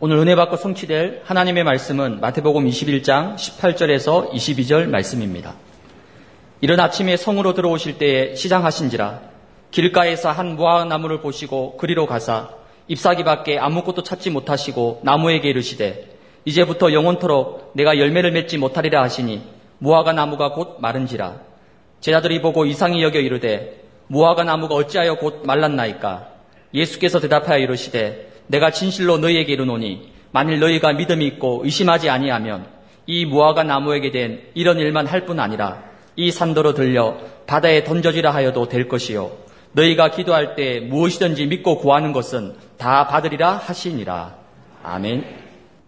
오늘 은혜 받고 성취될 하나님의 말씀은 마태복음 21장 18절에서 22절 말씀입니다. 이른 아침에 성으로 들어오실 때에 시장하신지라 길가에서 한 무화나무를 보시고 그리로 가사 잎사귀 밖에 아무것도 찾지 못하시고 나무에게 이르시되 이제부터 영원토록 내가 열매를 맺지 못하리라 하시니 무화과 나무가 곧 마른지라 제자들이 보고 이상히 여겨 이르되 무화과 나무가 어찌하여 곧 말랐나이까 예수께서 대답하여 이르시되 내가 진실로 너희에게 이르노니 만일 너희가 믿음이 있고 의심하지 아니하면 이 무화과 나무에게 된 이런 일만 할 뿐 아니라 이 산도로 들려 바다에 던져지라 하여도 될 것이요 너희가 기도할 때 무엇이든지 믿고 구하는 것은 다 받으리라 하시니라 아멘.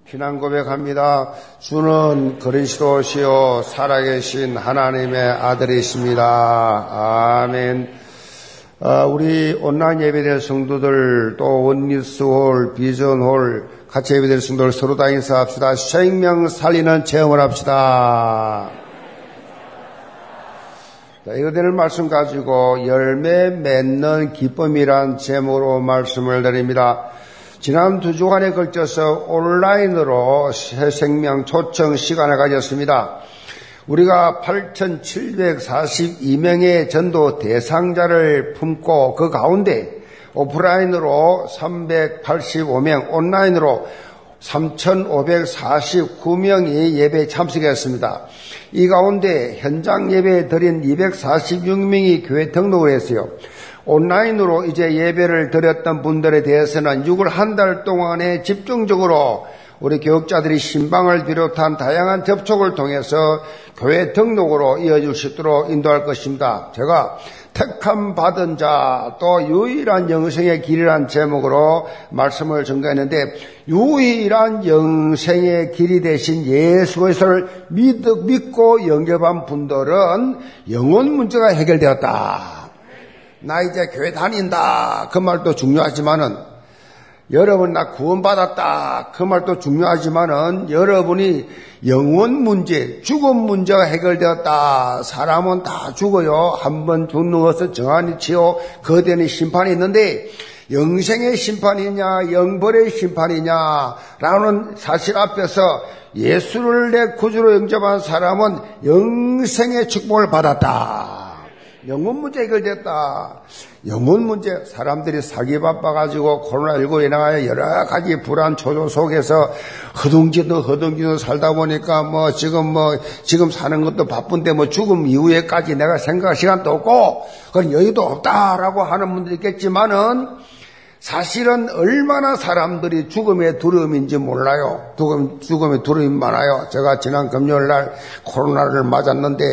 피난 고백합니다. 주는 그리스도시요 살아계신 하나님의 아들이십니다. 아멘. 아, 우리 온라인 예배될 성도들 또 원리스홀, 비전홀 같이 예배될 성도들 서로 다 인사합시다. 생명 살리는 체험을 합시다. 자, 이거 되는 말씀 가지고 열매 맺는 기쁨이란 제목으로 말씀을 드립니다. 지난 두 주간에 걸쳐서 온라인으로 새 생명 초청 시간을 가졌습니다. 우리가 8,742명의 전도 대상자를 품고 그 가운데 오프라인으로 385명, 온라인으로 3,549명이 예배에 참석했습니다. 이 가운데 현장 예배 드린 246명이 교회 등록을 했어요. 온라인으로 이제 예배를 드렸던 분들에 대해서는 6월 한 달 동안에 집중적으로 우리 교육자들이 신방을 비롯한 다양한 접촉을 통해서 교회 등록으로 이어질 수 있도록 인도할 것입니다. 제가 택함 받은 자 또 유일한 영생의 길이란 제목으로 말씀을 전가했는데 유일한 영생의 길이 되신 예수 그리스도를 믿고 영접한 분들은 영혼 문제가 해결되었다. 나 이제 교회 다닌다. 그 말도 중요하지만은 여러분 나 구원받았다. 그 말도 중요하지만은 여러분이 영원 문제, 죽음 문제가 해결되었다. 사람은 다 죽어요. 한 번 죽는 것은 정한이 치요. 거대한 심판이 있는데 영생의 심판이냐, 영벌의 심판이냐, 라는 사실 앞에서 예수를 내 구주로 영접한 사람은 영생의 축복을 받았다. 영혼 문제 해결됐다. 영혼 문제, 사람들이 사기 바빠가지고 코로나19에 인하여 여러 가지 불안 초조 속에서 허둥지도 허둥지도 살다 보니까 뭐 지금 뭐 지금 사는 것도 바쁜데 뭐 죽음 이후에까지 내가 생각할 시간도 없고 그런 여유도 없다라고 하는 분들이 있겠지만은 사실은 얼마나 사람들이 죽음의 두려움인지 몰라요. 죽음, 죽음의 두려움이 많아요. 제가 지난 금요일 날 코로나를 맞았는데,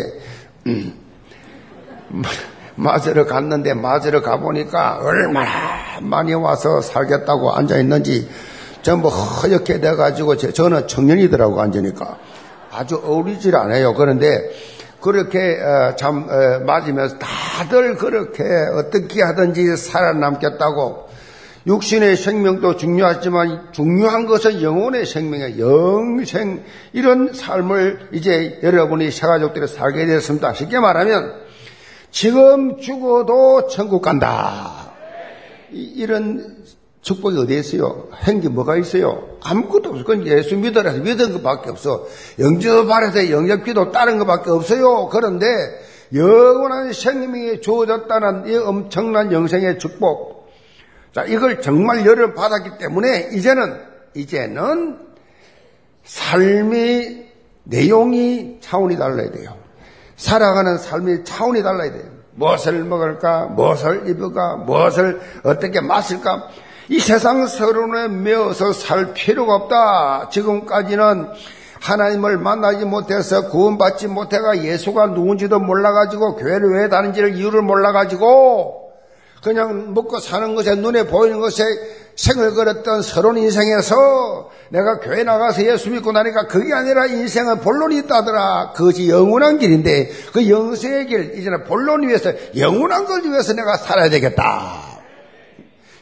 음, 맞으러 갔는데 맞으러 가보니까 얼마나 많이 와서 살겠다고 앉아있는지 전부 허옇게 돼가지고 저는 청년이더라고 앉으니까 아주 어울리질 않아요. 그런데 그렇게 어, 참 어, 맞으면서 다들 그렇게 어떻게 하든지 살아남겠다고 육신의 생명도 중요하지만 중요한 것은 영혼의 생명의 영생 이런 삶을 이제 여러분이 새가족들이 살게 되었습니다. 쉽게 말하면 지금 죽어도 천국 간다. 이런 축복이 어디 있어요? 행기 뭐가 있어요? 아무것도 없어. 그건 예수 믿어라서 믿은 것밖에 없어. 영접하라서 영접 기도 다른 것밖에 없어요. 그런데 영원한 생명이 주어졌다는 이 엄청난 영생의 축복. 자, 이걸 정말 열을 받았기 때문에 이제는, 이제는 삶의 내용이 차원이 달라야 돼요. 살아가는 삶의 차원이 달라야 돼요. 무엇을 먹을까? 무엇을 입을까? 무엇을 어떻게 마실까? 이 세상 서론에 매어서 살 필요가 없다. 지금까지는 하나님을 만나지 못해서 구원받지 못해가 예수가 누군지도 몰라가지고 교회를 왜 다니는지를 이유를 몰라가지고 그냥 먹고 사는 것에 눈에 보이는 것에 생을 걸었던 서론 인생에서 내가 교회 나가서 예수 믿고 나니까 그게 아니라 인생은 본론이 있다더라. 그것이 영원한 길인데 그 영생의 길, 이제는 본론 위해서 영원한 걸 위해서 내가 살아야 되겠다.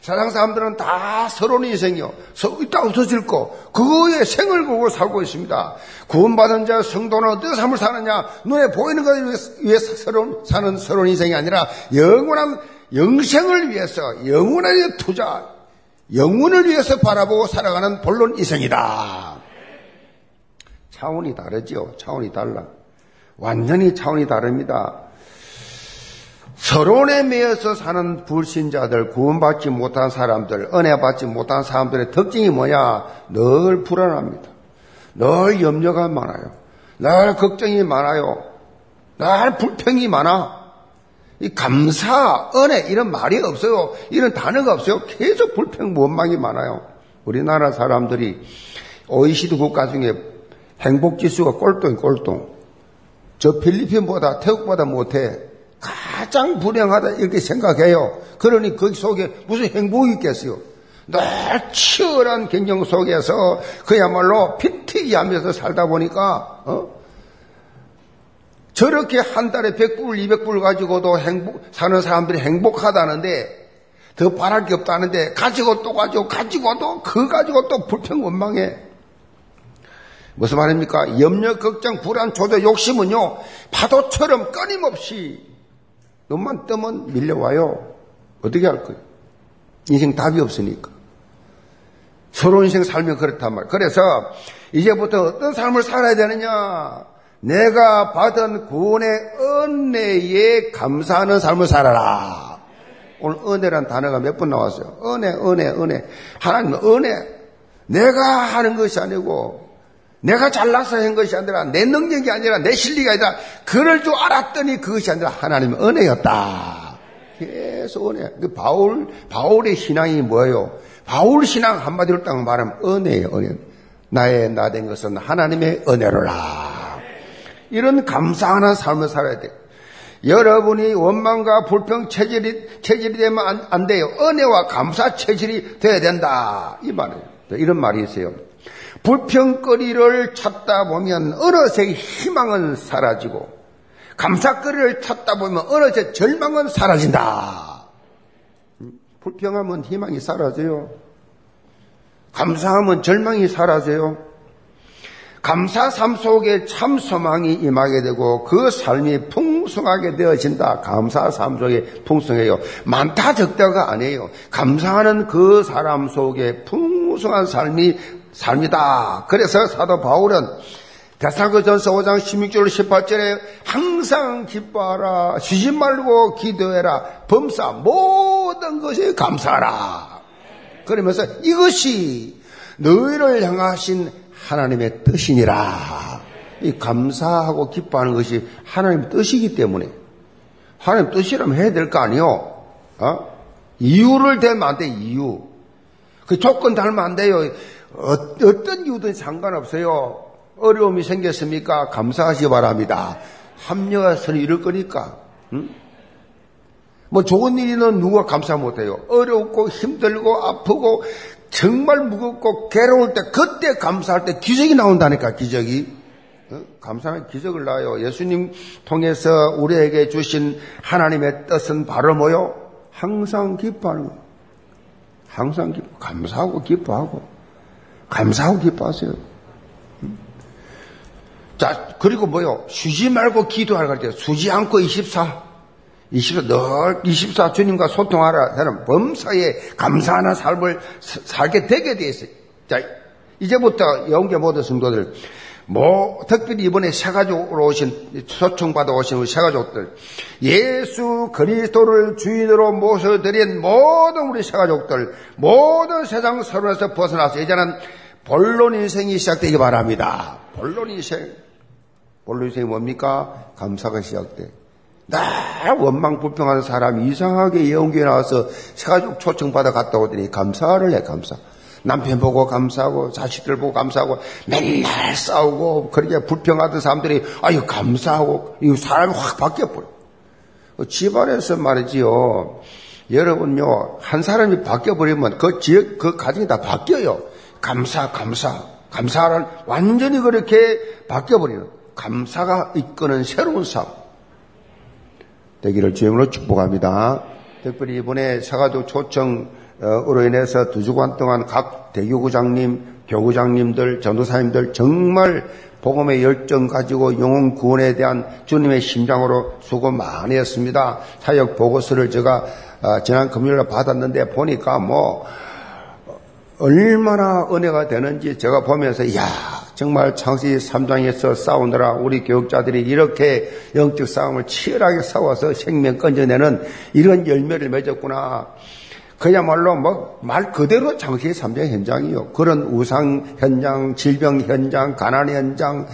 세상 사람들은 다 서론 인생이요. 이따 없어질 거. 그거에 생을 걸고 살고 있습니다. 구원받은 자 성도는 어떻게 삶을 사느냐? 눈에 보이는 것을 위해서 서론, 사는 서론 인생이 아니라 영원한 영생을 위해서 영원한 투자, 영혼을 위해서 바라보고 살아가는 본론 이성이다. 차원이 다르죠. 차원이 달라. 완전히 차원이 다릅니다. 서론에 매여서 사는 불신자들, 구원받지 못한 사람들, 은혜 받지 못한 사람들의 특징이 뭐냐? 늘 불안합니다. 늘 염려가 많아요. 늘 걱정이 많아요. 늘 불평이 많아. 이 감사, 은혜 이런 말이 없어요. 이런 단어가 없어요. 계속 불평, 원망이 많아요. 우리나라 사람들이 OECD 국가 중에 행복 지수가 꼴등, 꼴등. 저 필리핀보다 태국보다 못해. 가장 불행하다 이렇게 생각해요. 그러니 그 속에 무슨 행복이 있겠어요. 늘 치열한 경쟁 속에서 그야말로 피튀기 하면서 살다 보니까 어? 저렇게 한 달에 100불, 200불 가지고도 행복, 사는 사람들이 행복하다는데 더 바랄 게 없다는데 가지고 또 가지고 가지고도 그 가지고 또 불평 원망해. 무슨 말입니까? 염려, 걱정, 불안, 조조, 욕심은요 파도처럼 끊임없이 눈만 뜨면 밀려와요. 어떻게 할 거예요? 인생 답이 없으니까. 서로 인생 살면 그렇단 말이에요. 그래서 이제부터 어떤 삶을 살아야 되느냐? 내가 받은 구원의 은혜에 감사하는 삶을 살아라. 오늘 은혜란 단어가 몇 번 나왔어요. 은혜, 은혜, 은혜. 하나님 은혜. 내가 하는 것이 아니고 내가 잘나서 한 것이 아니라 내 능력이 아니라 내 실리가 아니라 그럴 줄 알았더니 그것이 아니라 하나님의 은혜였다. 계속 은혜. 그 바울, 바울의 신앙이 뭐예요? 바울 신앙 한마디로 딱 말하면 은혜예요, 은혜. 나의 나 된 것은 하나님의 은혜로라. 이런 감사하는 삶을 살아야 돼요. 여러분이 원망과 불평 체질이, 체질이 되면 안, 안 돼요. 은혜와 감사 체질이 돼야 된다. 이 말이에요. 이런 말이 있어요. 불평거리를 찾다 보면 어느새 희망은 사라지고 감사거리를 찾다 보면 어느새 절망은 사라진다. 불평하면 희망이 사라져요. 감사하면 절망이 사라져요. 감사 삶 속에 참 소망이 임하게 되고 그 삶이 풍성하게 되어진다. 감사 삶 속에 풍성해요. 많다 적다가 아니에요. 감사하는 그 사람 속에 풍성한 삶이 삶이다. 그래서 사도 바울은 대사로전서 5장 16절 18절에 항상 기뻐하라. 쉬지 말고 기도해라. 범사 모든 것에 감사하라. 그러면서 이것이 너희를 향하신 하나님의 뜻이니라. 이 감사하고 기뻐하는 것이 하나님의 뜻이기 때문에 하나님 뜻이라면 해야 될 거 아니요? 어? 이유를 대면 안 돼, 이유. 그 조건 달면 안 돼요. 어, 떤 이유든 상관없어요. 어려움이 생겼습니까? 감사하시 기 바랍니다. 합류해서는 이럴 거니까. 응? 뭐 좋은 일이는 누가 감사 못해요. 어렵고 힘들고 아프고 정말 무겁고 괴로울 때 그때 감사할 때 기적이 나온다니까 기적이 어? 감사는 기적을 낳아요. 예수님 통해서 우리에게 주신 하나님의 뜻은 바로 뭐요? 항상 기뻐하는 거예요. 항상 기뻐, 감사하고 기뻐하고 감사하고 기뻐하세요. 음? 자 그리고 뭐요? 쉬지 말고 기도하라 그랬죠. 쉬지 않고 24 24, 늘24 주님과 소통하라 하는 범사에 감사하는 삶을 살게 되게 되어 있어요. 자, 이제부터 영계 모든 성도들, 뭐, 특별히 이번에 새가족으로 오신, 소청받아 오신 우리 새가족들, 예수 그리스도를 주인으로 모셔드린 모든 우리 새가족들, 모든 세상 서론에서 벗어나서 이제는 본론 인생이 시작되기 바랍니다. 본론 인생. 본론 인생이 뭡니까? 감사가 시작돼. 나 원망 불평하는 사람이 이상하게 예언교회 나와서 세가족 초청받아 갔다 오더니 감사를 해, 감사. 남편 보고 감사하고 자식들 보고 감사하고 맨날 싸우고 그렇게 불평하던 사람들이 아유 감사하고 이 사람이 확 바뀌어 버려. 그 집안에서 말이지요. 여러분요 한 사람이 바뀌어 버리면 그 지역 그 가정이 다 바뀌어요. 감사 감사 감사를 완전히 그렇게 바뀌어 버리는 감사가 이끄는 새로운 삶. 되기를 주임으로 축복합니다. 특별히 이번에 사가도 초청으로 인해서 두 주간 동안 각 대교구장님, 교구장님들, 전도사님들 정말 복음의 열정 가지고 영혼 구원에 대한 주님의 심장으로 수고 많이 했습니다. 사역 보고서를 제가 아, 지난 금요일에 받았는데 보니까 뭐 얼마나 은혜가 되는지 제가 보면서 이야 정말 창세기 3장에서 싸우느라 우리 교육자들이 이렇게 영적 싸움을 치열하게 싸워서 생명 건져내는 이런 열매를 맺었구나. 그야말로 뭐 말 그대로 창세기 3장 현장이요. 그런 우상 현장, 질병 현장, 가난 현장,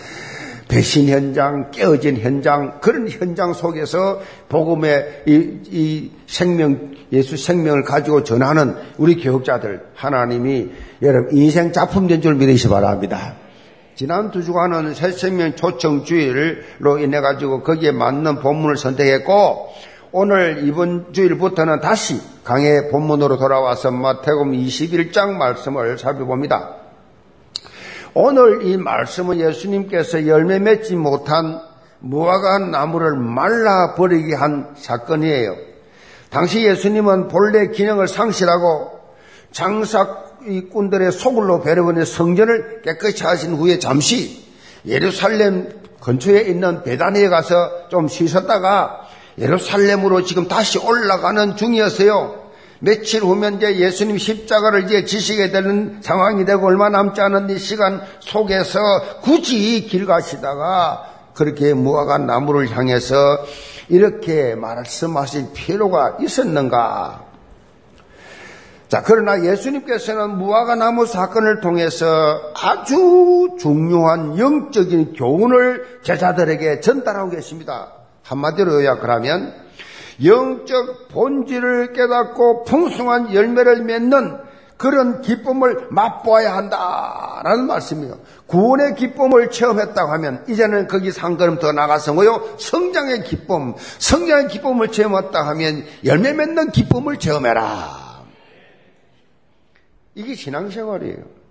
배신 현장, 깨어진 현장, 그런 현장 속에서 복음의 이, 이 생명, 예수 생명을 가지고 전하는 우리 교육자들, 하나님이 여러분 인생 작품 된 줄 믿으시 기 바랍니다. 지난 두 주간은 새 생명 초청 주일로 인해 가지고 거기에 맞는 본문을 선택했고 오늘 이번 주일부터는 다시 강의 본문으로 돌아와서 마태복음 21장 말씀을 살펴봅니다. 오늘 이 말씀은 예수님께서 열매 맺지 못한 무화과 나무를 말라 버리게 한 사건이에요. 당시 예수님은 본래 기능을 상실하고 장 사꾼들의 소굴로 배려버린 성전을 깨끗이 하신 후에 잠시 예루살렘 근처에 있는 베다니에 가서 좀 쉬셨다가 예루살렘으로 지금 다시 올라가는 중이었어요. 며칠 후면 이제 예수님 십자가를 이제 지시게 되는 상황이 되고 얼마 남지 않은 이 시간 속에서 굳이 길 가시다가 그렇게 무화과 나무를 향해서 이렇게 말씀하실 필요가 있었는가? 자, 그러나 예수님께서는 무화과 나무 사건을 통해서 아주 중요한 영적인 교훈을 제자들에게 전달하고 계십니다. 한마디로 요약하면 영적 본질을 깨닫고 풍성한 열매를 맺는 그런 기쁨을 맛보아야 한다라는 말씀이에요. 구원의 기쁨을 체험했다고 하면 이제는 거기서 한 걸음 더 나가서 뭐요? 성장의 기쁨, 성장의 기쁨을 체험했다 하면 열매 맺는 기쁨을 체험해라. 이게 신앙생활이에요.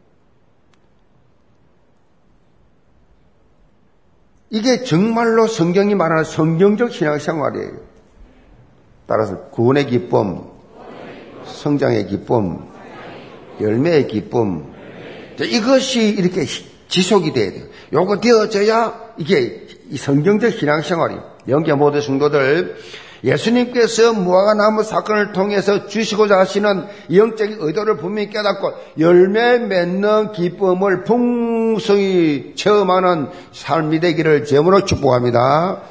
이게 정말로 성경이 말하는 성경적 신앙생활이에요. 따라서 구원의 기쁨, 성장의 기쁨, 열매의 기쁨. 이것이 이렇게 지속이 돼야 돼요. 요거 되어져야 이게 성경적 신앙생활이 영계 모든 성도들 예수님께서 무화과 나무 사건을 통해서 주시고자 하시는 영적인 의도를 분명히 깨닫고 열매 맺는 기쁨을 풍성히 체험하는 삶이 되기를 제물로 축복합니다.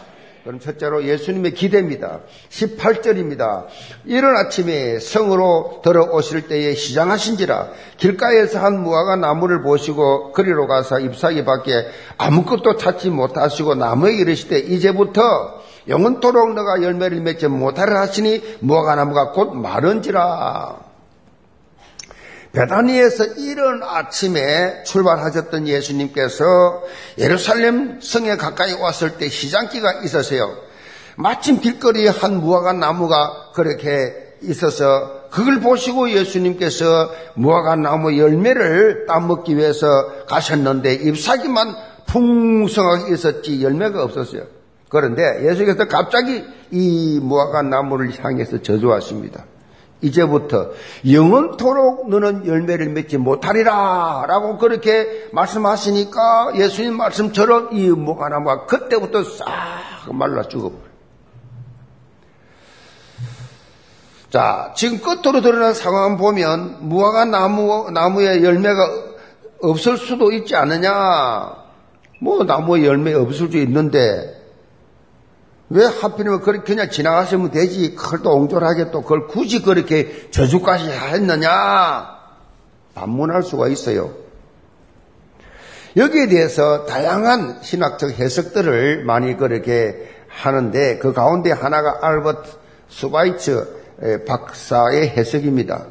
그럼 첫째로 예수님의 기대입니다. 18절입니다. 이른 아침에 성으로 들어오실 때에 시장하신지라 길가에서 한 무화과 나무를 보시고 그리로 가서 잎사귀 밖에 아무것도 찾지 못하시고 나무에 이르시되 이제부터 영원토록 너가 열매를 맺지 못하라 하시니 무화과 나무가 곧 마른지라. 베다니에서 이른 아침에 출발하셨던 예수님께서 예루살렘 성에 가까이 왔을 때 시장기가 있었어요. 마침 길거리에 한 무화과 나무가 그렇게 있어서 그걸 보시고 예수님께서 무화과 나무 열매를 따먹기 위해서 가셨는데 잎사귀만 풍성하게 있었지 열매가 없었어요. 그런데 예수께서 갑자기 이 무화과 나무를 향해서 저주하십니다. 이제부터 영원토록 너는 열매를 맺지 못하리라 라고 그렇게 말씀하시니까 예수님 말씀처럼 이 무화과나무가 그때부터 싹 말라 죽어버려 자, 지금 끝으로 드러난 상황 보면 무화과 나무, 나무에 열매가 없을 수도 있지 않느냐. 뭐 나무에 열매 없을 수 있는데 왜 하필이면 그렇게 그냥 지나가시면 되지. 그걸 또 옹졸하게 또 그걸 굳이 그렇게 저주까지 했느냐? 반문할 수가 있어요. 여기에 대해서 다양한 신학적 해석들을 많이 그렇게 하는데 그 가운데 하나가 알버트 수바이처 박사의 해석입니다.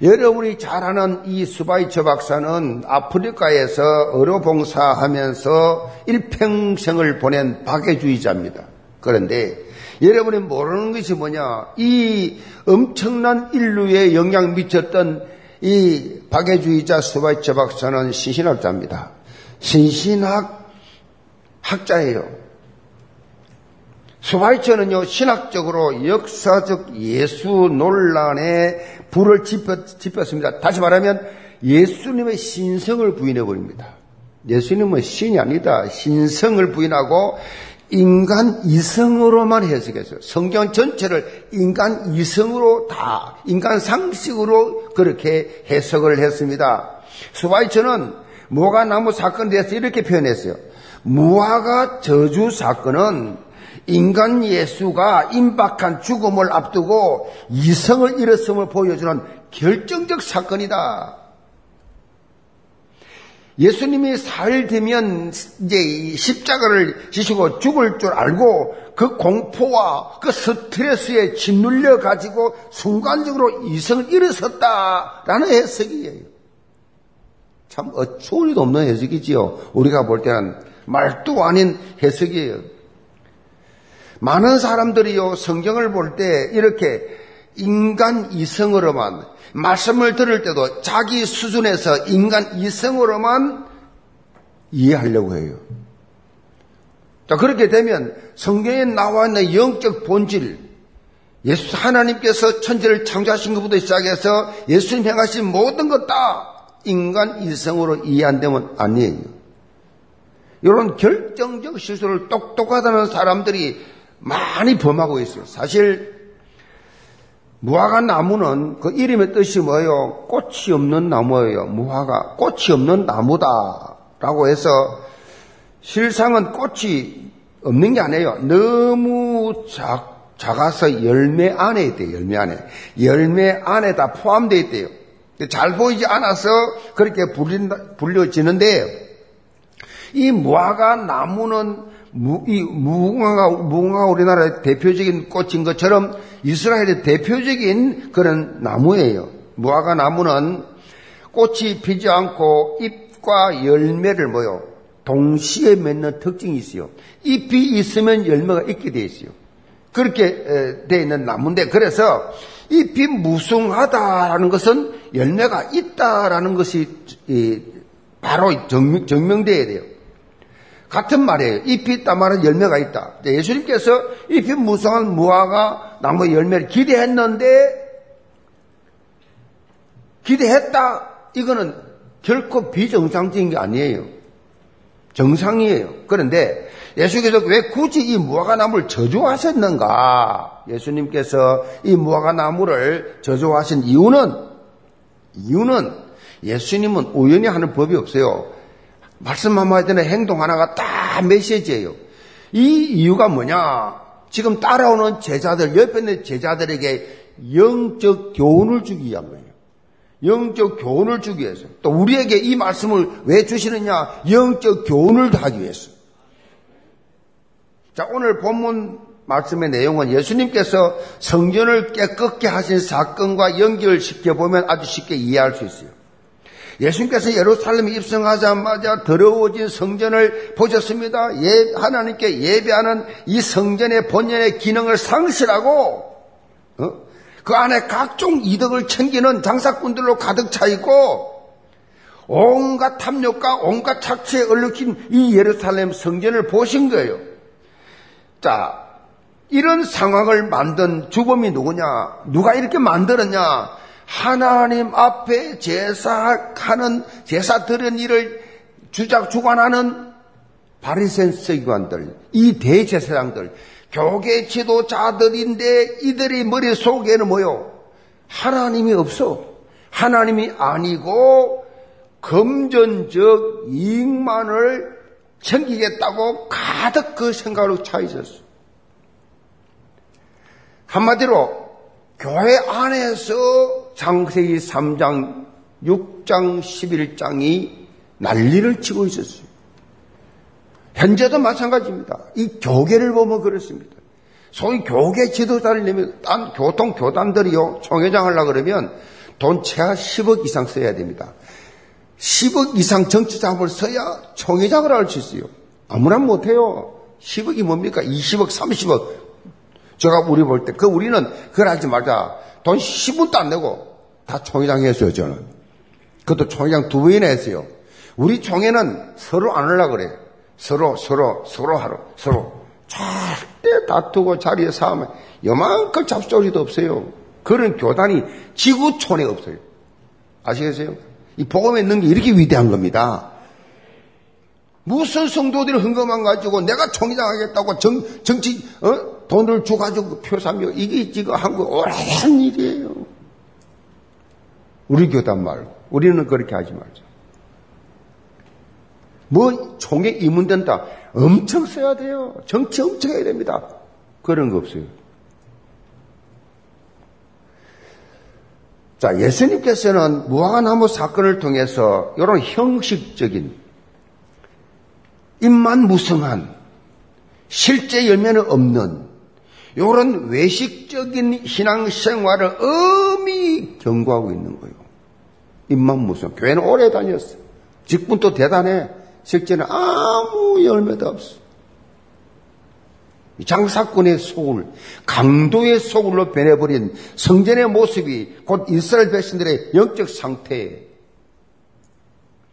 여러분이 잘 아는 이 수바이처 박사는 아프리카에서 의료 봉사하면서 일평생을 보낸 박애주의자입니다. 그런데 여러분이 모르는 것이 뭐냐? 이 엄청난 인류에 영향 미쳤던 이 박애주의자 수바이처 박사는 신신학자입니다. 신신학 학자예요. 수바이처는요, 신학적으로 역사적 예수 논란에 불을 지폈, 습니다 다시 말하면 예수님의 신성을 부인해 버립니다. 예수님은 신이 아니다. 신성을 부인하고 인간 이성으로만 해석했어요. 성경 전체를 인간 이성으로 다, 인간 상식으로 그렇게 해석을 했습니다. 수바이처는 무화과 나무 사건에 대해서 이렇게 표현했어요. 무화과 저주 사건은 인간 예수가 임박한 죽음을 앞두고 이성을 잃었음을 보여주는 결정적 사건이다. 예수님이 살 되면 이제 십자가를 지시고 죽을 줄 알고 그 공포와 그 스트레스에 짓눌려 가지고 순간적으로 이성을 잃었었다라는 해석이에요. 참 어처구니도 없는 해석이지요. 우리가 볼 때는 말도 아닌 해석이에요. 많은 사람들이요 성경을 볼 때 이렇게 인간 이성으로만 말씀을 들을 때도 자기 수준에서 인간 이성으로만 이해하려고 해요. 자, 그렇게 되면 성경에 나와 있는 영적 본질, 예수 하나님께서 천지를 창조하신 것부터 시작해서 예수님 행하신 모든 것 다 인간 이성으로 이해 안 되면 아니에요. 이런 결정적 실수를 똑똑하다는 사람들이 많이 범하고 있어요. 사실 무화과 나무는 그 이름의 뜻이 뭐예요? 꽃이 없는 나무예요. 무화과 꽃이 없는 나무다라고 해서 실상은 꽃이 없는 게 아니에요. 너무 작, 작아서 열매 안에 있대요. 열매 안에 열매 안에 다 포함되어 있대요. 잘 보이지 않아서 그렇게 불린다, 불려지는데 이 무화과 나무는 무, 이 무궁화가, 무궁화 우리나라의 대표적인 꽃인 것처럼 이스라엘의 대표적인 그런 나무예요. 무화과 나무는 꽃이 피지 않고 잎과 열매를 뭐요? 동시에 맺는 특징이 있어요. 잎이 있으면 열매가 있게 돼 있어요. 그렇게 돼 있는 나무인데 그래서 잎이 무성하다라는 것은 열매가 있다라는 것이 바로 증명되어야 돼요. 같은 말이에요. 잎이 있다 말은 열매가 있다. 예수님께서 잎이 무성한 무화과 나무 열매를 기대했는데 기대했다. 이거는 결코 비정상적인 게 아니에요. 정상이에요. 그런데 예수께서 왜 굳이 이 무화과 나무를 저주하셨는가? 예수님께서 이 무화과 나무를 저주하신 이유는 이유는 예수님은 우연히 하는 법이 없어요. 말씀 한마디나 행동 하나가 다 메시지예요. 이 이유가 뭐냐? 지금 따라오는 제자들, 옆에 있는 제자들에게 영적 교훈을 주기 위한 거예요. 영적 교훈을 주기 위해서. 또 우리에게 이 말씀을 왜 주시느냐? 영적 교훈을 하기 위해서. 자, 오늘 본문 말씀의 내용은 예수님께서 성전을 깨끗게 하신 사건과 연결시켜 보면 아주 쉽게 이해할 수 있어요. 예수님께서 예루살렘에 입성하자마자 더러워진 성전을 보셨습니다. 예, 하나님께 예배하는 이 성전의 본연의 기능을 상실하고 어? 그 안에 각종 이득을 챙기는 장사꾼들로 가득 차 있고 온갖 탐욕과 온갖 착취에 얼룩힌 이 예루살렘 성전을 보신 거예요. 자, 이런 상황을 만든 주범이 누구냐? 누가 이렇게 만들었냐? 하나님 앞에 제사하는 제사 드린 일을 주작 주관하는 바리새인 서기관들, 이 대제사장들, 교계 지도자들인데 이들의 머릿속에는 뭐요? 하나님이 없어. 하나님이 아니고 금전적 이익만을 챙기겠다고 가득 그 생각으로 차 있었어. 한마디로 교회 안에서 창세기 3장, 6장, 11장이 난리를 치고 있었어요. 현재도 마찬가지입니다. 이 교계를 보면 그렇습니다. 소위 교계 지도자를 내면 딴 교통 교단들이요 총회장 하려고 그러면 돈 최하 10억 이상 써야 됩니다. 10억 이상 정치 자금을 써야 총회장을 할 수 있어요. 아무나 못해요. 10억이 뭡니까? 20억, 30억. 제가 우리 볼 때, 그 우리는 그걸 하지 말자. 돈 10원도 안 내고 다 총회장 했어요, 저는. 그것도 총회장 두 번이나 했어요. 우리 총회는 서로 안 하려고 그래. 서로, 서로, 서로 하러, 서로. 절대 다투고 자리에 싸우면 요만큼 잡소리도 없어요. 그런 교단이 지구촌에 없어요. 아시겠어요? 이 복음에 있는 게 이렇게 위대한 겁니다. 무슨 성도들이 흥금만 가지고 내가 총회장 하겠다고 정, 정치, 어? 돈을 줘가지고 표 사며 이게 지금 한국 오래된 일이에요. 우리 교단 말고. 우리는 그렇게 하지 말자. 뭐, 총에 입문된다. 엄청 써야 돼요. 정치 엄청 해야 됩니다. 그런 거 없어요. 자, 예수님께서는 무화과나무 사건을 통해서 이런 형식적인 입만 무성한 실제 열매는 없는 이런 외식적인 신앙생활을 엄히 경고하고 있는 거예요. 입만 무성. 교회는 오래 다녔어. 직분도 대단해. 실제는 아무 열매도 없어. 장사꾼의 소굴, 강도의 소굴로 변해버린 성전의 모습이 곧 이스라엘 백성들의 영적 상태에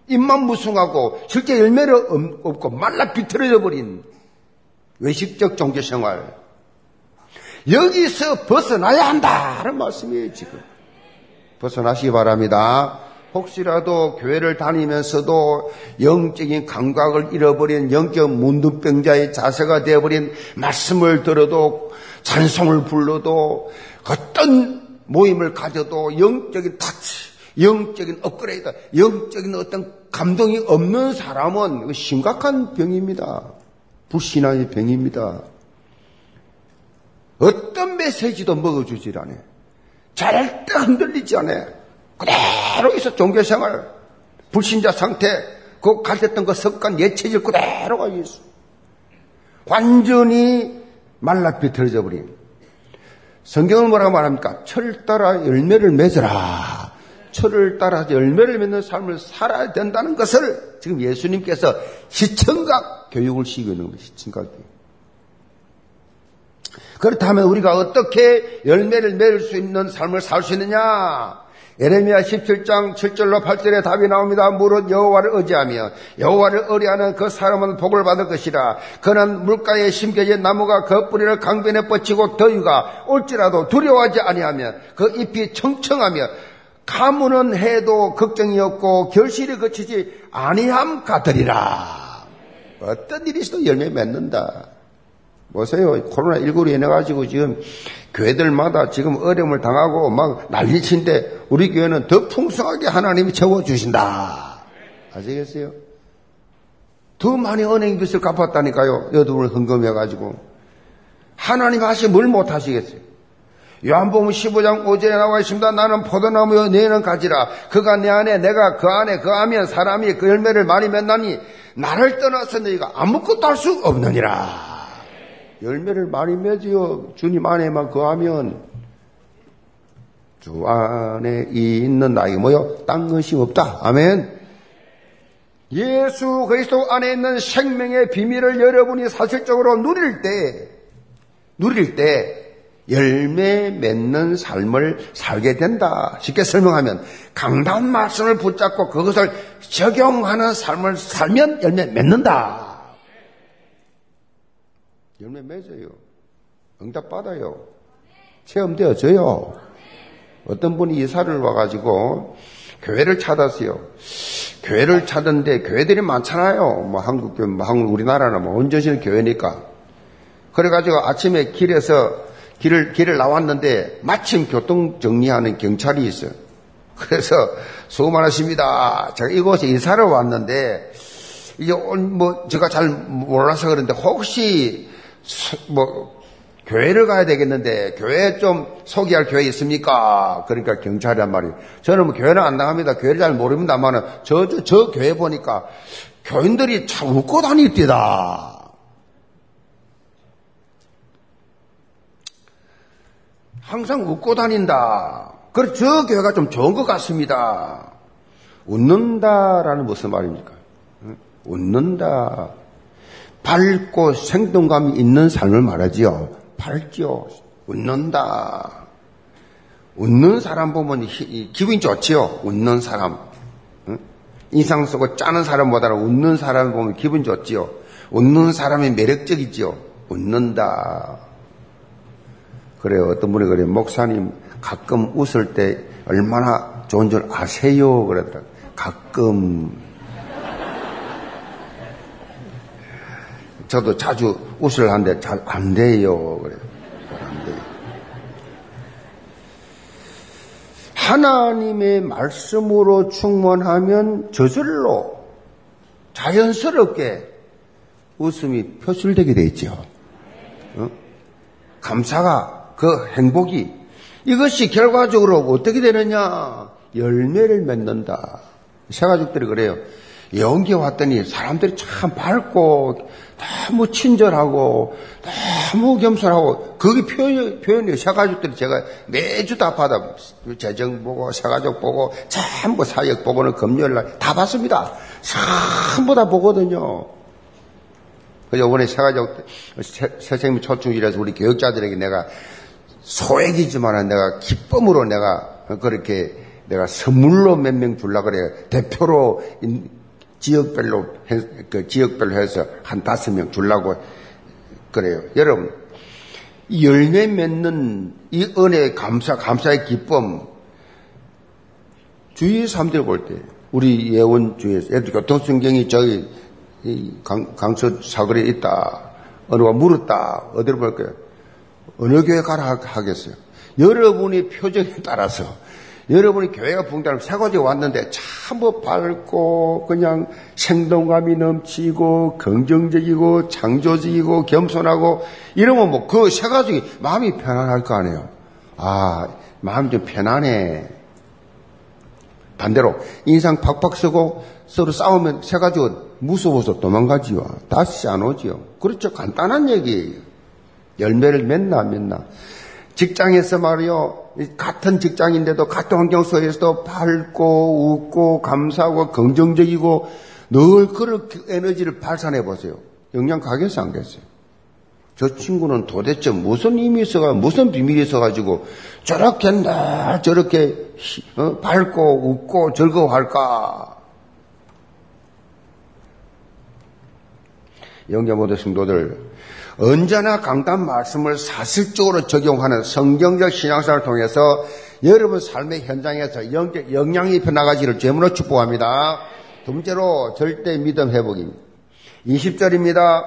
입만 무성하고 실제 열매를 없고 말라 비틀어져 버린 외식적 종교 생활. 여기서 벗어나야 한다는 말씀이에요, 지금. 벗어나시기 바랍니다. 혹시라도 교회를 다니면서도 영적인 감각을 잃어버린 영적 문둥병자의 자세가 되어버린 말씀을 들어도 찬송을 불러도 어떤 모임을 가져도 영적인 타치, 영적인 업그레이드, 영적인 어떤 감동이 없는 사람은 심각한 병입니다. 불신앙의 병입니다. 어떤 메시지도 먹어주질 않아. 절대 흔들리지 않아. 그대로 있어 종교생활, 불신자 상태, 그 가졌던 그 습관, 예체질 그대로 가 있어. 완전히 말라 비틀어져 버린. 성경은 뭐라고 말합니까? 철 따라 열매를 맺어라. 철을 따라 열매를 맺는 삶을 살아야 된다는 것을 지금 예수님께서 시청각 교육을 시키고 있는 것이 시청각 교육. 그렇다면 우리가 어떻게 열매를 맺을 수 있는 삶을 살 수 있느냐? 에레미야 17장 7절로 8절에 답이 나옵니다. 무릇 여호와를 의지하며 여호와를 의뢰하는 그 사람은 복을 받을 것이라. 그는 물가에 심겨진 나무가 그 뿌리를 강변에 뻗치고 더위가 올지라도 두려워하지 아니하면 그 잎이 청청하며 가문은 해도 걱정이 없고 결실이 거치지 아니함 같으리라. 어떤 일이 있어도 열매 맺는다. 보세요. 코로나19로 인해가지고 지금 교회들마다 지금 어려움을 당하고 막 난리친데 우리 교회는 더 풍성하게 하나님이 채워주신다. 아시겠어요? 더 많이 은행 빚을 갚았다니까요. 여덟을 흥금해가지고. 하나님 하시 뭘 못하시겠어요? 요한복음 15장 5절에 나와 있습니다. 나는 포도나무여 너희는 가지라. 그가 내 안에 내가 그 안에 그하면 사람이 그 열매를 많이 맺나니 나를 떠나서 너희가 아무것도 할 수 없느니라. 열매를 많이 맺어요. 주님 안에만 거하면 주 안에 있는 나에게 뭐요? 딴 것이 없다. 아멘. 예수 그리스도 안에 있는 생명의 비밀을 여러분이 사실적으로 누릴 때, 누릴 때 열매 맺는 삶을 살게 된다. 쉽게 설명하면 강단 말씀을 붙잡고 그것을 적용하는 삶을 살면 열매 맺는다. 열매 맺어요. 응답 받아요. 체험되어져요. 어떤 분이 이사를 와가지고 교회를 찾았어요. 교회를 찾은데 교회들이 많잖아요. 뭐 한국 교회, 뭐 한국 우리나라는 뭐 온전히 교회니까. 그래가지고 아침에 길에서 길을, 길을 나왔는데 마침 교통 정리하는 경찰이 있어요. 그래서 수고 많으십니다. 제가 이곳에 이사를 왔는데 이제 뭐 제가 잘 몰라서 그런데 혹시 뭐 교회를 가야 되겠는데 교회 좀 소개할 교회 있습니까? 그러니까 경찰이 한 말이 저는 뭐 교회는 안 나갑니다. 교회를 잘 모릅니다만은 저, 저, 저 교회 보니까 교인들이 참 웃고 다니띠다. 항상 웃고 다닌다. 그래서 저 교회가 좀 좋은 것 같습니다. 웃는다라는 무슨 말입니까? 웃는다. 밝고 생동감이 있는 삶을 말하지요. 밝죠. 웃는다. 웃는 사람 보면 기분이 좋지요. 웃는 사람. 인상 쓰고 짜는 사람보다는 웃는 사람을 보면 기분 좋지요. 웃는 사람이 매력적이지요. 웃는다. 그래요. 어떤 분이 그래요. 목사님 가끔 웃을 때 얼마나 좋은 줄 아세요? 그러더라고요. 가끔. 저도 자주 웃을 하는데 잘 안 돼요. 그래요. 잘 안 돼요. 하나님의 말씀으로 충만하면 저절로 자연스럽게 웃음이 표출되게 돼 있죠. 어? 감사가 그 행복이 이것이 결과적으로 어떻게 되느냐 열매를 맺는다. 새가족들이 그래요. 연기 왔더니 사람들이 참 밝고 너무 친절하고 너무 겸손하고 그게 표현, 표현이에요. 새가족들이 제가 매주 다 받아 재정 보고 새가족 보고 전부 사역 보고는 금요일날 다 받습니다. 전부 다 보거든요. 그 요번에 새가족 새생명 초청일에서 우리 교육자들에게 내가 소액이지만 내가 기쁨으로 내가 그렇게 내가 선물로 몇 명 줄라 그래요. 대표로 지역별로 그 지역별로 해서 한 다섯 명 줄라고 그래요. 여러분 열매 맺는 이 은혜의 감사 감사의 기쁨 주위 사람들 볼 때 우리 예원 주에서 예를 들어 교통순경이 저기 강, 강서 사거리에 있다. 어느가 물었다. 어디로 볼까요? 어느 교회 가라 하겠어요. 여러분의 표정에 따라서 여러분이 교회가 붕대를 새가지고 왔는데 참 뭐 밝고 그냥 생동감이 넘치고 긍정적이고 창조적이고 겸손하고 이러면 뭐 그 새가족이 마음이 편안할 거 아니에요. 아, 마음이 좀 편안해. 반대로 인상 팍팍 쓰고 서로 싸우면 새가족은 무서워서 도망가지요. 다시 안 오지요. 그렇죠. 간단한 얘기예요. 열매를 맺나 맺나. 직장에서 말이요. 같은 직장인데도 같은 환경 속에서도 밝고 웃고 감사하고 긍정적이고 늘 그렇게 에너지를 발산해 보세요. 영양 가겠어 안 가겠어요? 저 친구는 도대체 무슨 힘이 있어가 무슨 비밀이 있어가지고 저렇게 날 저렇게 어? 밝고 웃고 즐거워할까? 영계 모든 성도들 언제나 강단 말씀을 사실적으로 적용하는 성경적 신앙사를 통해서 여러분 삶의 현장에서 영향이 변나가지를 제문으로 축복합니다. 두 번째로 절대 믿음 회복입니다. 20절입니다.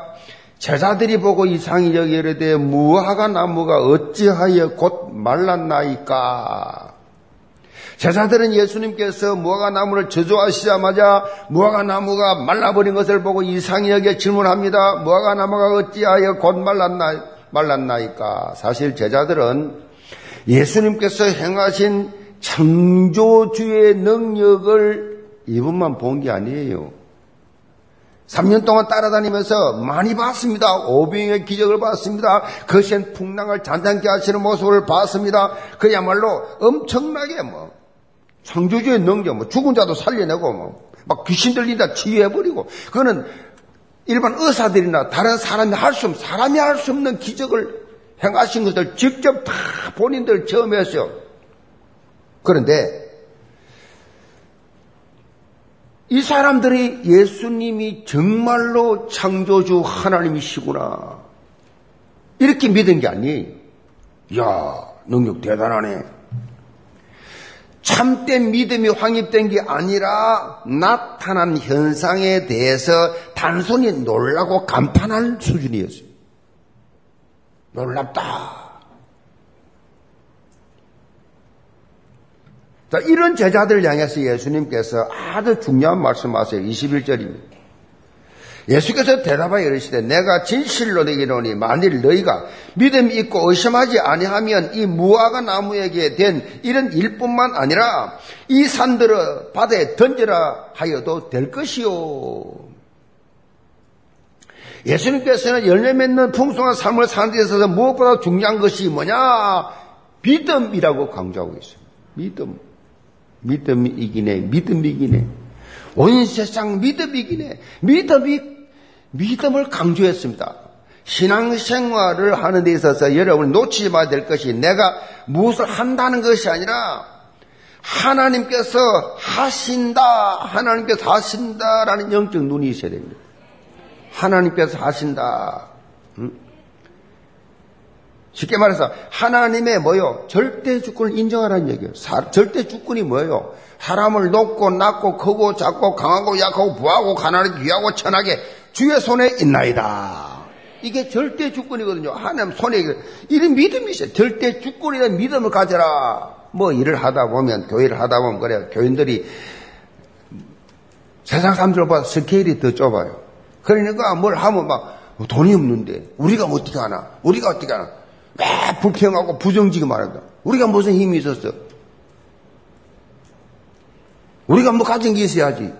제자들이 보고 이상히 여기려되 무화과 나무가 어찌하여 곧 말랐나이까. 제자들은 예수님께서 무화과 나무를 저주하시자마자 무화과 나무가 말라버린 것을 보고 여겨 질문합니다. 무화과 나무가 어찌하여 곧 말랐나, 말랐나이까. 사실 제자들은 예수님께서 행하신 창조주의 능력을 이분만 본 게 아니에요. 3년 동안 따라다니면서 많이 봤습니다. 오병의 기적을 봤습니다. 거센 풍랑을 잔잔케 하시는 모습을 봤습니다. 그야말로 엄청나게 뭐 창조주의 능력, 뭐 죽은 자도 살려내고 뭐 막 귀신 들린다 치유해버리고 그거는 일반 의사들이나 다른 사람이 할 수 없는 사람이 할 수 없는 기적을 행하신 것을 직접 다 본인들 체험했어요. 그런데 이 사람들이 예수님이 정말로 창조주 하나님이시구나. 이렇게 믿은 게 아니에요. 야 능력 대단하네. 참된 믿음이 확립된 게 아니라 나타난 현상에 대해서 단순히 놀라고 감탄할 수준이었어요. 놀랍다. 자, 이런 제자들 향해서 예수님께서 아주 중요한 말씀하세요. 21절입니다. 예수께서 대답하여 이르시되 내가 진실로 내기노니 만일 너희가 믿음이 있고 의심하지 아니하면 이 무화과 나무에게 된 이런 일뿐만 아니라 이 산들을 바다에 던지라 하여도 될 것이요. 예수님께서는 열매 맺는 풍성한 삶을 사는 데 있어서 무엇보다 중요한 것이 뭐냐? 믿음이라고 강조하고 있어요. 믿음. 믿음이 이기네. 믿음이 이기네. 온 세상 믿음이 이기네. 믿음이 믿음을 강조했습니다. 신앙생활을 하는 데 있어서 여러분이 놓치지 말아야 될 것이 내가 무엇을 한다는 것이 아니라 하나님께서 하신다, 하나님께서 하신다라는 영적 눈이 있어야 됩니다. 하나님께서 하신다. 음? 쉽게 말해서 하나님의 뭐요? 절대 주권을 인정하라는 얘기예요. 사, 절대 주권이 뭐예요? 사람을 높고 낮고 크고 작고 강하고 약하고 부하고 가난하고 귀하고 천하게 주의 손에 있나이다. 이게 절대 주권이거든요. 하나님 손에 이런 믿음이 있어요. 절대 주권이라는 믿음을 가져라. 뭐 일을 하다 보면 교회를 하다 보면 그래요. 교인들이 세상 사람들보다 스케일이 더 좁아요. 그러니까 뭘 하면 막 돈이 없는데 우리가 어떻게 하나? 우리가 어떻게 하나? 왜 불평하고 부정직이 말한다. 우리가 무슨 힘이 있었어? 우리가 뭐 가진 게 있어야지.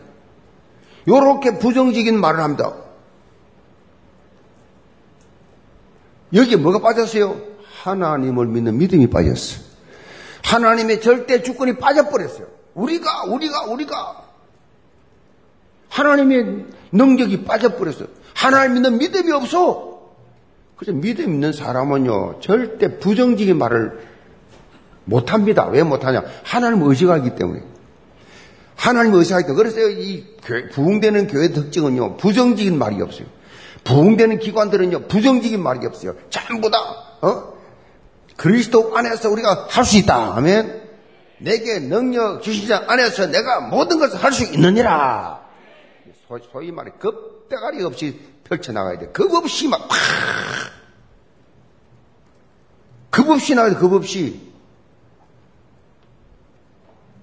요렇게 부정적인 말을 합니다. 여기에 뭐가 빠졌어요? 하나님을 믿는 믿음이 빠졌어. 하나님의 절대 주권이 빠져버렸어요. 우리가, 우리가, 우리가. 하나님의 능력이 빠져버렸어요. 하나님 믿는 믿음이 없어. 그래서 믿음 있는 사람은요, 절대 부정적인 말을 못합니다. 왜 못하냐? 하나님 의식하기 때문에. 하나님 때문에. 그래서 이 부흥되는 교회 특징은요, 부정적인 말이 없어요. 부흥되는 기관들은요, 부정적인 말이 없어요. 전부 다, 어? 그리스도 안에서 우리가 할 수 있다 하면, 내게 능력 주시지 안에서 내가 모든 것을 할 수 있느니라. 소, 위 말해, 급대가리 없이 펼쳐나가야 돼. 급 없이 막, 팍! 급 없이 나가야 돼, 급 없이.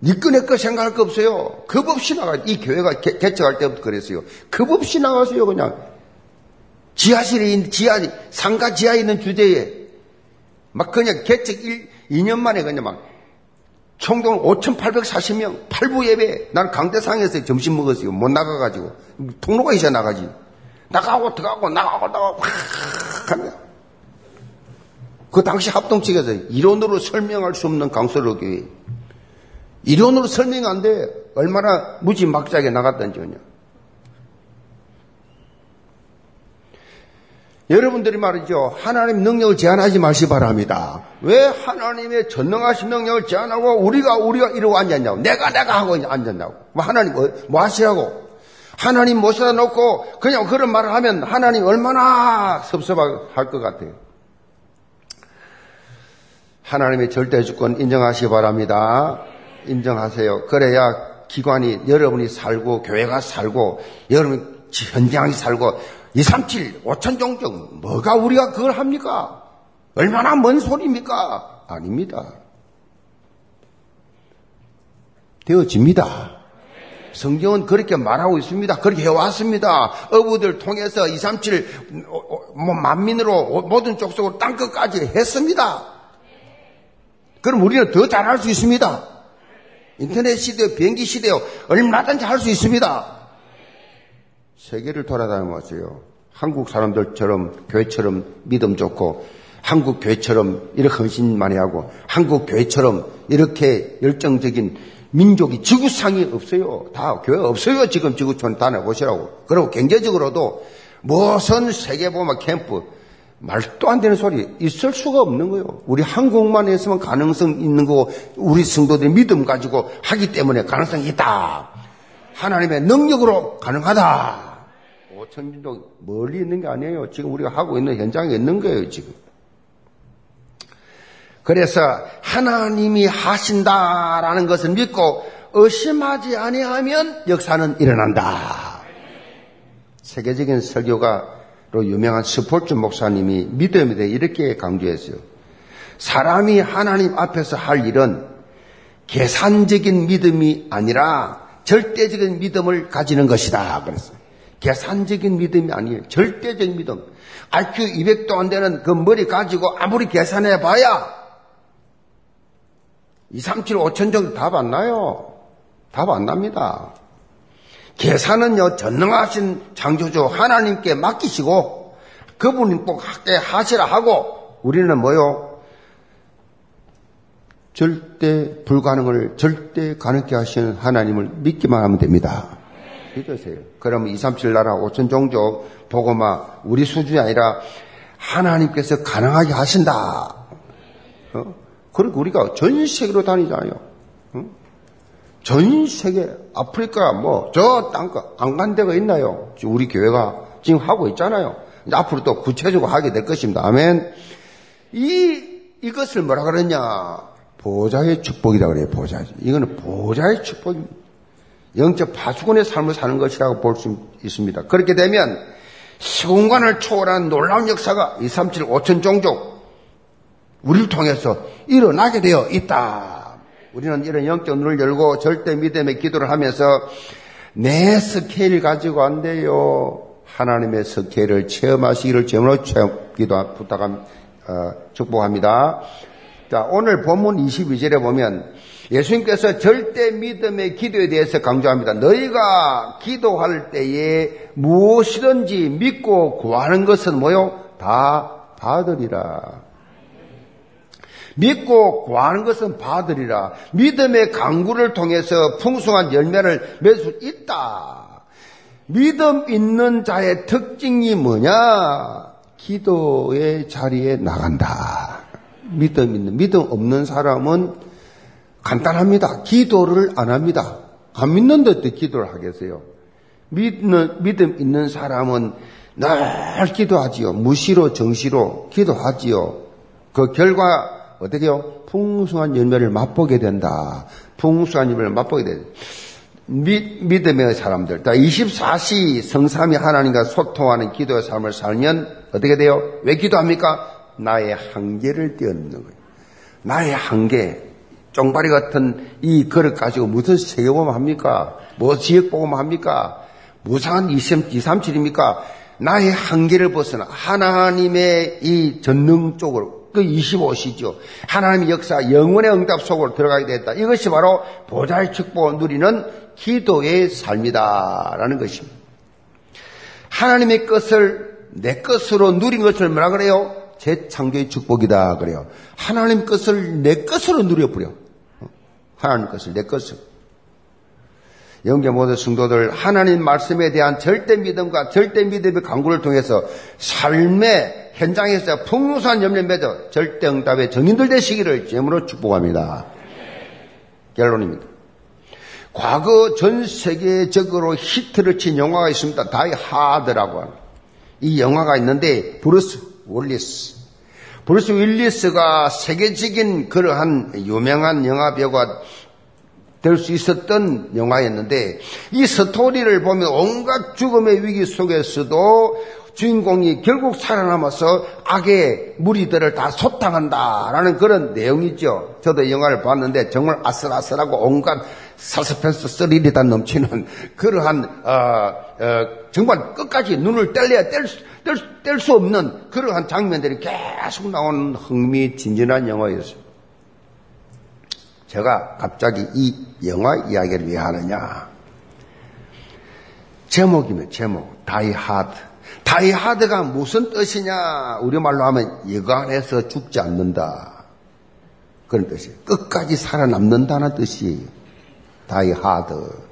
니꺼 내꺼 생각할 거 없어요. 급 없이 나가. 이 교회가 개, 개척할 때부터 그랬어요. 급 없이 나가세요, 그냥. 지하실에 있는, 지하, 상가 지하에 있는 주제에 막 그냥 개척 1, 2년 만에 그냥 막 총동 5,840명 8부 예배 난 강대상에서 점심 먹었어요. 못 나가가지고 통로가 있어 나가지. 나가고 들어가고 나가고 나가고 확 하면 그 당시 합동 측에서 이론으로 설명할 수 없는 강서로 교회 이론으로 설명 안 돼. 얼마나 무지막지하게 나갔던지 그냥. 여러분들이 말이죠. 하나님 능력을 제한하지 마시 바랍니다. 왜 하나님의 전능하신 능력을 제한하고 우리가 우리가 이러고 앉았냐고. 내가 내가 하고 앉았냐고. 뭐 하나님 뭐, 뭐 하시라고. 하나님 모셔다 놓고 그냥 그런 말을 하면 하나님 얼마나 섭섭할 것 같아요. 하나님의 절대 주권 인정하시기 바랍니다. 인정하세요. 그래야 기관이 여러분이 살고 교회가 살고 여러분 현장이 살고 237, 5천 종족, 뭐가 우리가 그걸 합니까? 얼마나 먼 소리입니까? 아닙니다. 되어집니다. 성경은 그렇게 말하고 있습니다. 그렇게 해왔습니다. 어부들 통해서 237, 뭐 만민으로 모든 족속으로 땅끝까지 했습니다. 그럼 우리는 더 잘할 수 있습니다. 인터넷 시대, 비행기 시대요. 얼마든지 할 수 있습니다. 세계를 돌아다니면서요. 한국 사람들처럼 교회처럼 믿음 좋고 한국 교회처럼 이렇게 헌신 많이 하고 한국 교회처럼 이렇게 열정적인 민족이 지구상이 없어요. 다 교회 없어요. 지금 지구촌 다녀보시라고. 그리고 경제적으로도 무슨 세계보마 캠프 말도 안 되는 소리 있을 수가 없는 거예요. 우리 한국만 했으면 가능성 있는 거 우리 성도들이 믿음 가지고 하기 때문에 가능성이 있다. 하나님의 능력으로 가능하다. 오천민족 멀리 있는 게 아니에요. 지금 우리가 하고 있는 현장에 있는 거예요, 지금. 그래서 하나님이 하신다라는 것을 믿고 의심하지 아니하면 역사는 일어난다. 세계적인 설교가 로 유명한 스폴츠 목사님이 믿음에 대해 이렇게 강조했어요. 사람이 하나님 앞에서 할 일은 계산적인 믿음이 아니라 절대적인 믿음을 가지는 것이다. 그랬어요. 계산적인 믿음이 아니에요. 절대적인 믿음. IQ 200도 안 되는 그 머리 가지고 아무리 계산해 봐야 2, 3, 7, 5천 정도 답 안 나요. 답 안 납니다. 계산은요, 전능하신 창조주 하나님께 맡기시고 그분이 꼭 하시라 하고 우리는 뭐요? 절대 불가능을 절대 가능케 하시는 하나님을 믿기만 하면 됩니다. 믿으세요. 그러면 2, 3, 7 나라 5천 종족 보고마 우리 수준이 아니라 하나님께서 가능하게 하신다. 어? 그리고 우리가 전 세계로 다니잖아요. 어? 전 세계 아프리카 뭐 저 땅가 안 간 데가 있나요? 우리 교회가 지금 하고 있잖아요. 앞으로 또 구체적으로 하게 될 것입니다. 아멘. 이 이것을 뭐라 그러냐? 보좌의 축복이다 그래요. 보좌. 이거는 보좌의 축복입니다. 영적 파수꾼의 삶을 사는 것이라고 볼 수 있습니다. 그렇게 되면 시공간을 초월한 놀라운 역사가 237 5천 종족 우리를 통해서 일어나게 되어 있다. 우리는 이런 영적 눈을 열고 절대 믿음의 기도를 하면서 내 스케일 가지고 안 돼요. 하나님의 스케일을 체험하시기를 제물로 기도 부탁합 어, 축복합니다. 자, 오늘 본문 22절에 보면 예수님께서 절대 믿음의 기도에 대해서 강조합니다. 너희가 기도할 때에 무엇이든지 믿고 구하는 것은 뭐요? 다 받으리라. 믿고 구하는 것은 받으리라. 믿음의 강구를 통해서 풍성한 열매를 맺을 수 있다. 믿음 있는 자의 특징이 뭐냐? 기도의 자리에 나간다. 믿음 있는, 믿음 없는 사람은 간단합니다. 기도를 안 합니다. 안 믿는데 어떻게 기도를 하겠어요? 믿는, 믿음 있는 사람은 늘 기도하지요. 무시로 정시로 기도하지요. 그 결과 어떻게요? 풍성한 열매를 맛보게 된다. 풍성한 열매를 맛보게 된다. 믿, 믿음의 사람들. 24시 성삼이 하나님과 소통하는 기도의 삶을 살면 어떻게 돼요? 왜 기도합니까? 나의 한계를 뛰어넘는 거예요. 나의 한계. 쫑바리 같은 이 그릇 가지고 무슨 세계보험 합니까? 뭐 지역보험 합니까? 무상한 2, 3, 7입니까? 나의 한계를 벗어나 하나님의 이 전능 쪽으로 그 25시죠. 하나님의 역사, 영원의 응답 속으로 들어가게 됐다. 이것이 바로 보좌의 축복을 누리는 기도의 삶이다 라는 것입니다. 하나님의 것을 내 것으로 누린 것을 뭐라 그래요? 재창조의 축복이다 그래요. 하나님 것을 내 것으로 누려버려. 하나님 것을 내 것을. 영계 모든 성도들 하나님 말씀에 대한 절대 믿음과 절대 믿음의 강구를 통해서 삶의 현장에서 풍성한 열매 맺어 절대 응답의 증인들 되시기를 제물로 축복합니다. 결론입니다. 과거 전 세계적으로 히트를 친 영화가 있습니다. Die Hard라고 하는. 이 영화가 있는데 브루스 월리스 브루스 윌리스가 세계적인 그러한 유명한 영화 배우가 될 수 있었던 영화였는데 이 스토리를 보면 온갖 죽음의 위기 속에서도 주인공이 결국 살아남아서 악의 무리들을 다 소탕한다라는 그런 내용이죠. 저도 이 영화를 봤는데 정말 아슬아슬하고 온갖 사스펜스 스릴이 다 넘치는 그러한 어, 어, 정말 끝까지 눈을 뗄래야 뗄 수, 뗄수 없는 그러한 장면들이 계속 나오는 흥미진진한 영화였어요. 제가 갑자기 이 영화 이야기를 왜 하느냐? 제목이면 제목, 다이 하드. 다이 하드가 무슨 뜻이냐? 우리말로 하면 여간해서 죽지 않는다. 그런 뜻이에요. 끝까지 살아남는다는 뜻이에요. 다이 하드.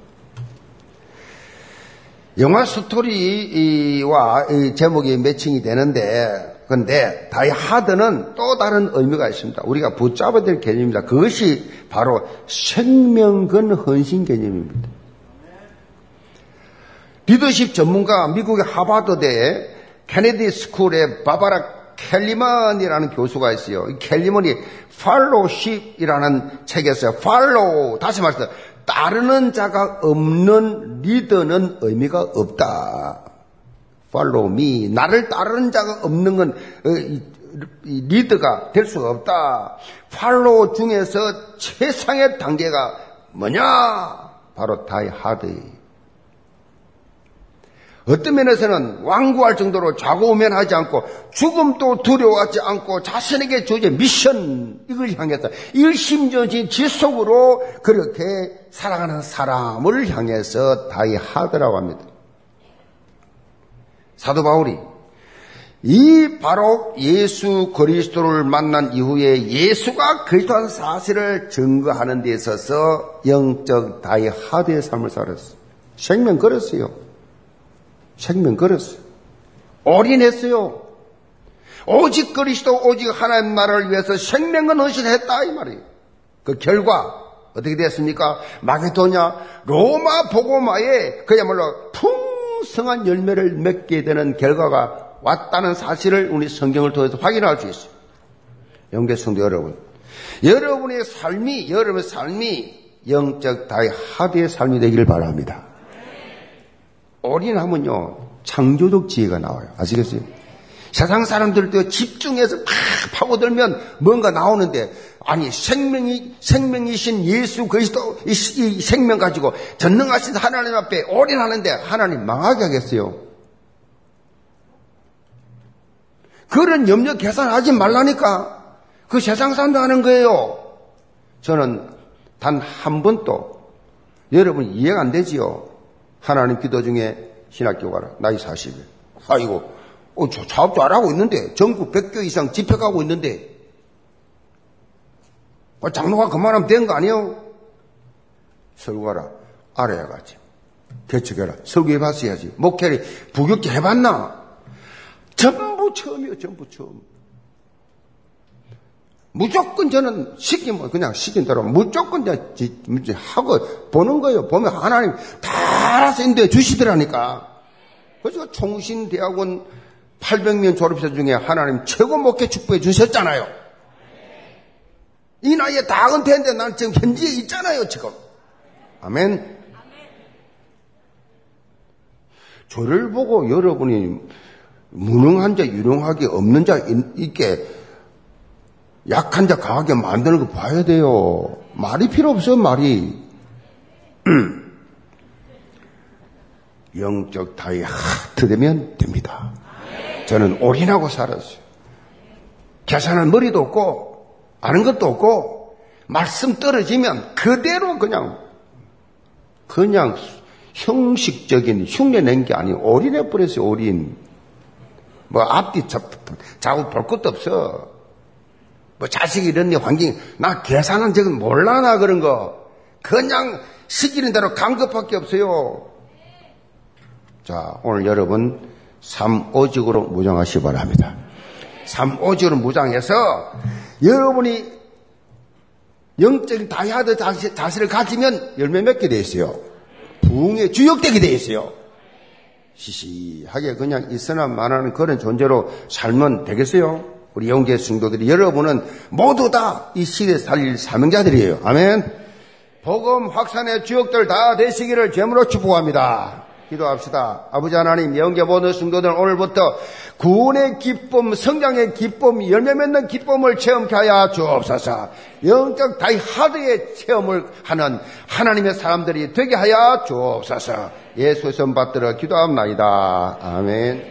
영화 스토리와 제목이 매칭이 되는데 근데 die hard는 또 다른 의미가 있습니다. 우리가 붙잡아야 될 개념입니다. 그것이 바로 생명건 헌신 개념입니다. 리더십 전문가 미국의 하버드대 케네디 스쿨의 바바라 켈리먼이라는 교수가 있어요. 이 켈리먼이 Followership이라는 책에서 팔로우 다시 말해서 따르는 자가 없는 리더는 의미가 없다. Follow me. 나를 따르는 자가 없는 건 어, 리더가 될 수가 없다. 팔로우 중에서 최상의 단계가 뭐냐? 바로 다이 하드. 어떤 면에서는 완구할 정도로 좌고우면하지 않고 죽음도 두려워하지 않고 자신에게 주어진 미션 이걸 향해서 일심전심 지속으로 그렇게 사랑하는 사람을 향해서 다이 하더라고 합니다. 사도 바울이 이 바로 예수 그리스도를 만난 이후에 예수가 그리스도한 사실을 증거하는 데 있어서 영적 다이 하드의 삶을 살았어요. 생명 걸었어요. 생명 걸었어요. 올인했어요. 오직 그리스도 오직 하나님 나라를 위해서 생명은 헌신했다 이 말이에요. 그 결과 어떻게 됐습니까? 마게도냐 로마 보고마에 그야말로 풍 성한 열매를 맺게 되는 결과가 왔다는 사실을 우리 성경을 통해서 확인할 수 있어요. 영계성도 여러분, 여러분의 삶이 여러분의 삶이 영적 다이 하드의 삶이 되기를 바랍니다. 올인하면요, 창조적 지혜가 나와요. 아시겠어요? 세상 사람들도 집중해서 막 파고들면 뭔가 나오는데 아니 생명이 생명이신 예수 그리스도 이, 이 생명 가지고 전능하신 하나님 앞에 올인하는데 하나님 망하게 하겠어요. 그런 염려 계산하지 말라니까. 그 세상 사람도 하는 거예요. 저는 단 한 번도 여러분 이해가 안 되지요. 하나님 기도 중에 신학교 가라. 나이 40일. 아이고, 어, 저 사업도 안 하고 있는데, 전국 100교 이상 집회 가고 있는데, 어, 장로가 그만하면 된 거 아니에요? 설교가라. 알아야 가지. 개척해라. 설교해봤어야지. 목회를 부격기 해봤나? 전부 처음이에요, 전부 처음. 무조건 저는 시키면 그냥 시킨 대로 무조건 이제 하고 보는 거예요. 보면 하나님 다 알아서 인도해 주시더라니까. 그래서 총신대학원 800명 졸업자 중에 하나님 최고 목회 축복해 주셨잖아요. 이 나이에 다 은퇴했는데 난 지금 현지에 있잖아요, 지금. 아멘. 저를 보고 여러분이 무능한 자, 유능하게 없는 자 있게 약한 자 강하게 만드는 거 봐야 돼요. 말이 필요 없어요, 말이. 영적 다이 하트 되면 됩니다. 저는 올인하고 살았어요. 계산할 머리도 없고, 아는 것도 없고, 말씀 떨어지면 그대로 그냥, 그냥 형식적인 흉내 낸 게 아니고 올인해 버렸어요, 올인. 뭐 앞뒤 자고 볼 것도 없어. 뭐 자식이 이런 환경, 나 계산한 적은 몰라, 나 그런 거. 그냥 시키는 대로 간 것밖에 없어요. 자, 오늘 여러분, 삼오직으로 무장하시 기 바랍니다. 삼오직으로 무장해서 여러분이 영적인 다이아드 자세, 자세를 가지면 열매 맺게 돼 있어요. 부흥의 주역되게 돼 있어요. 시시하게 그냥 있으나 마나는 그런 존재로 살면 되겠어요? 우리 영계 성도들이 여러분은 모두 다 이 시대에 살릴 사명자들이에요. 아멘. 복음 확산의 주역들 다 되시기를 제물로 축복합니다. 기도합시다. 아버지 하나님, 영계 모든 성도들 오늘부터 구원의 기쁨, 성장의 기쁨, 열매 맺는 기쁨을 체험케 하여 주옵소서. 영적 다이하드의 체험을 하는 하나님의 사람들이 되게 하여 주옵소서. 예수의 선 받들어 기도합나이다. 아멘.